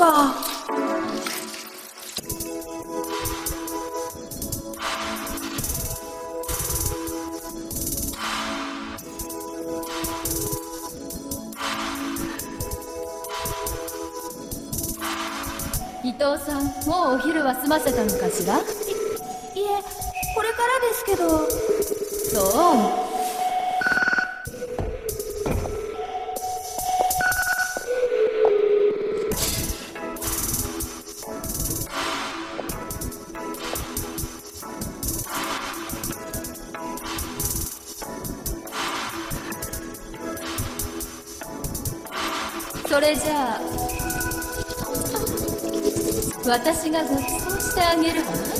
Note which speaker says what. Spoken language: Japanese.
Speaker 1: God.
Speaker 2: それじゃあ私がごちそうしてあげるわ。